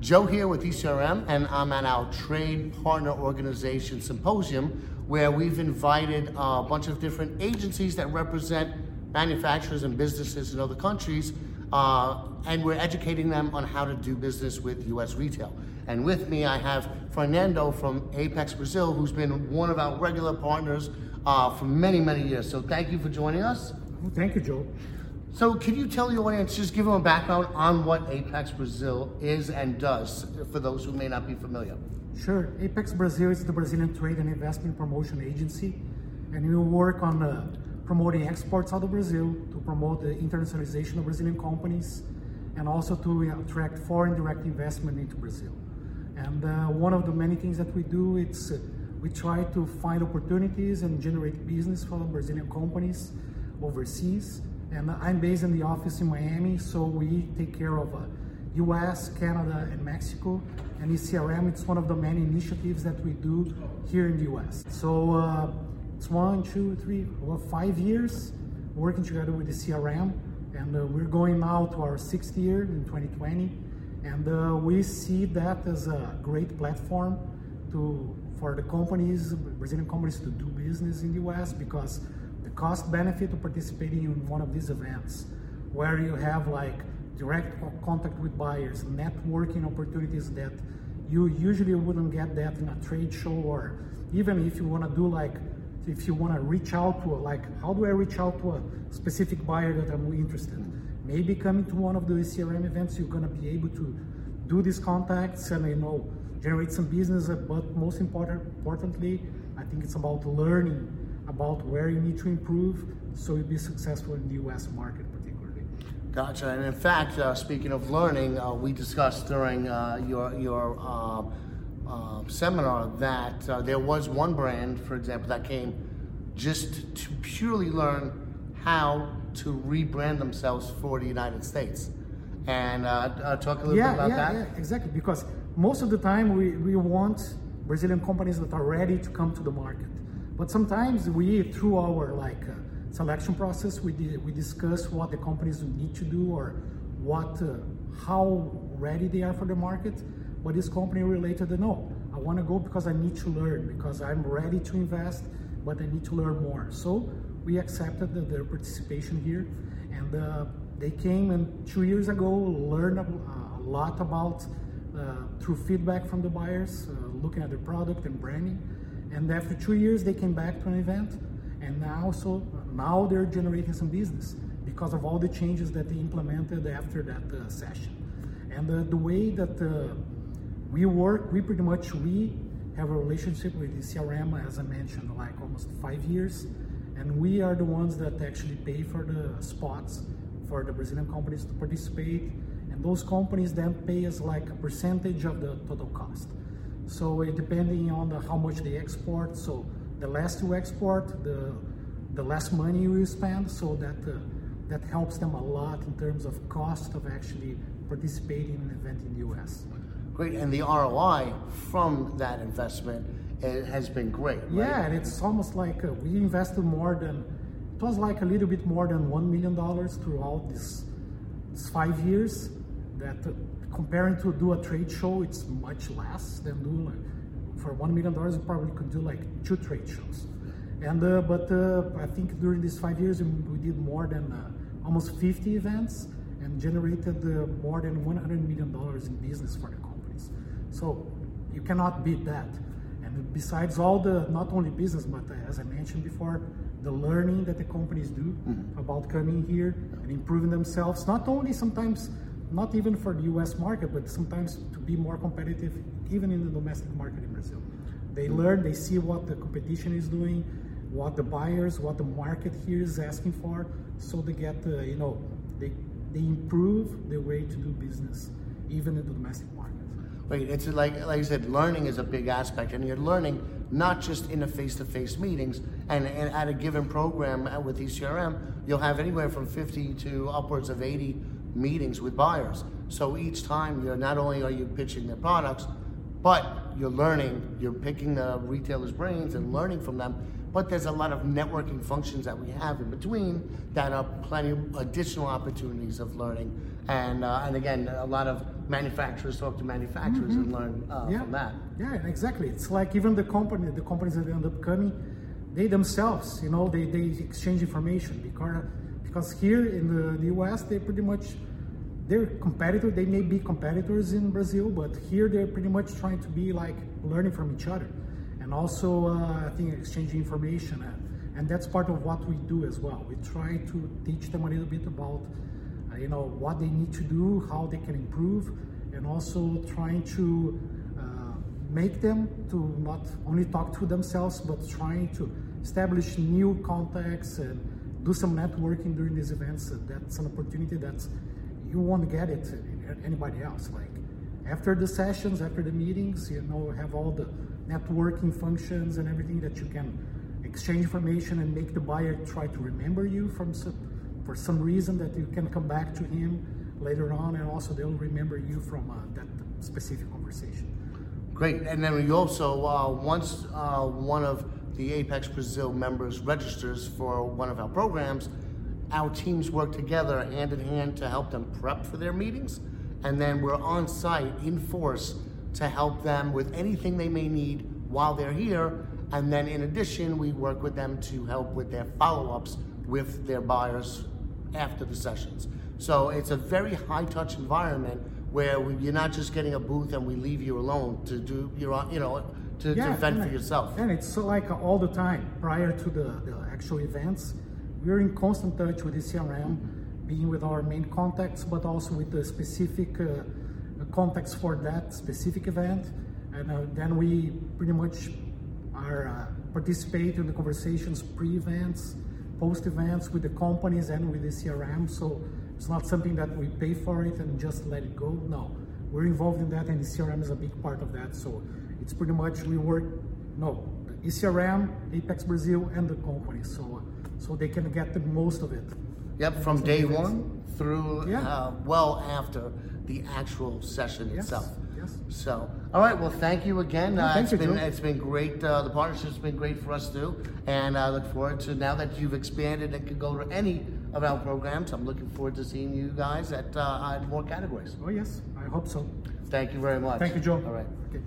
Joe here with ECRM, and I'm at our Trade Partner Organization Symposium, where we've invited a bunch of different agencies that represent manufacturers and businesses in other countries, uh, and we're educating them on how to do business with U.S. retail. And with me, I have Fernando from Apex-Brasil, who's been one of our regular partners uh, for many, many years. So thank you for joining us. Thank you, Joe. So, can you tell the audience, just give them a background on what Apex-Brasil is and does for those who may not be familiar? Sure. Apex-Brasil is the Brazilian Trade and Investment Promotion Agency, and we work on uh, promoting exports out of Brazil to promote the internationalization of Brazilian companies and also to attract foreign direct investment into Brazil. And uh, one of the many things that we do, it's uh, we try to find opportunities and generate business for Brazilian companies overseas and I'm based in the office in Miami, so we take care of uh, US, Canada, and Mexico. And ECRM, it's one of the many initiatives that we do here in the US. So uh, it's one, two, three, well, five years working together with the CRM. And uh, we're going now to our sixth year in 2020. And uh, we see that as a great platform to for the companies, Brazilian companies to do business in the US because cost benefit of participating in one of these events where you have like direct contact with buyers, networking opportunities that you usually wouldn't get that in a trade show or even if you want to do like if you want to reach out to like how do I reach out to a specific buyer that I'm interested? Maybe coming to one of the CRM events you're going to be able to do these contacts and you know generate some business but most important importantly I think it's about learning about where you need to improve so you be successful in the US market particularly. Gotcha. And in fact, uh, speaking of learning, uh, we discussed during uh, your, your uh, uh, seminar that uh, there was one brand, for example, that came just to purely learn how to rebrand themselves for the United States. And talk a little yeah, bit about yeah, that. Yeah, exactly. Because most of the time we, we want Brazilian companies that are ready to come to the market. But sometimes we, through our like uh, selection process, we we discuss what the companies need to do or what, uh, how ready they are for the market. But this company related, no, I want to go because I need to learn because I'm ready to invest, but I need to learn more. So we accepted the, their participation here, and uh, they came and two years ago learned a, a lot about uh, through feedback from the buyers, uh, looking at the product and branding and after two years, they came back to an event, and now so now they're generating some business because of all the changes that they implemented after that uh, session. And uh, the way that uh, we work, we pretty much we have a relationship with the CRM, as I mentioned, like almost five years, and we are the ones that actually pay for the spots for the Brazilian companies to participate, and those companies then pay us like a percentage of the total cost. So it, depending on the, how much they export, so the less you export, the the less money you spend. So that uh, that helps them a lot in terms of cost of actually participating in an event in the U.S. Great, and the ROI from that investment has been great. Right? Yeah, and it's almost like uh, we invested more than it was like a little bit more than one million dollars throughout this, this five years. That uh, comparing to do a trade show, it's much less than do like, for one million dollars. You probably could do like two trade shows. And uh, but uh, I think during these five years we did more than uh, almost 50 events and generated uh, more than 100 million dollars in business for the companies. So you cannot beat that. And besides all the not only business, but uh, as I mentioned before, the learning that the companies do mm-hmm. about coming here and improving themselves. Not only sometimes not even for the US market, but sometimes to be more competitive even in the domestic market in Brazil. They learn, they see what the competition is doing, what the buyers, what the market here is asking for, so they get, uh, you know, they, they improve the way to do business even in the domestic market. Right, it's like like I said, learning is a big aspect, and you're learning not just in the face-to-face meetings, and, and at a given program with ECRM, you'll have anywhere from 50 to upwards of 80 meetings with buyers. So each time you're not only are you pitching their products, but you're learning, you're picking the retailers' brains and learning from them. But there's a lot of networking functions that we have in between that are plenty of additional opportunities of learning. And, uh, and again, a lot of manufacturers talk to manufacturers and learn uh, Mm-hmm. yeah. from that. Yeah, exactly. It's like even the company, the companies that end up coming, they themselves, you know, they, they exchange information because because here in the, the US they pretty much they're competitors. They may be competitors in Brazil, but here they're pretty much trying to be like learning from each other, and also uh, I think exchanging information, uh, and that's part of what we do as well. We try to teach them a little bit about uh, you know what they need to do, how they can improve, and also trying to uh, make them to not only talk to themselves, but trying to establish new contacts and do some networking during these events. Uh, That's an opportunity that you won't get it anybody else. Like after the sessions, after the meetings, you know, have all the networking functions and everything that you can exchange information and make the buyer try to remember you from some, for some reason that you can come back to him later on, and also they'll remember you from uh, that specific conversation. Great. And then we also, uh, once uh, one of the Apex-Brasil members registers for one of our programs, our teams work together hand in hand to help them prep for their meetings. And then we're on site in force to help them with anything they may need while they're here. And then in addition, we work with them to help with their follow ups with their buyers after the sessions. So it's a very high touch environment where we, you're not just getting a booth and we leave you alone to do your you know, to, to fend for yourself. And it's so like all the time prior to the, the actual events, we're in constant touch with the CRM, being with our main contacts, but also with the specific uh, contacts for that specific event. And uh, then we pretty much are uh, participate in the conversations pre-events, post-events with the companies and with the CRM. So it's not something that we pay for it and just let it go. No, we're involved in that, and the CRM is a big part of that. So it's pretty much we work. No, ECRM, Apex-Brasil, and the company. So so they can get the most of it. Yep, from day one through Yeah. uh, well after the actual session Yes, itself. yes. So, all right. Well, thank you again. No, uh, thank it's you, been Joe. it's been great. Uh, the partnership's been great for us too, and I look forward to now that you've expanded and can go to any of our programs. I'm looking forward to seeing you guys at uh, at more categories. Oh yes, I hope so. Thank you very much. Thank you, Joe. All right. Okay.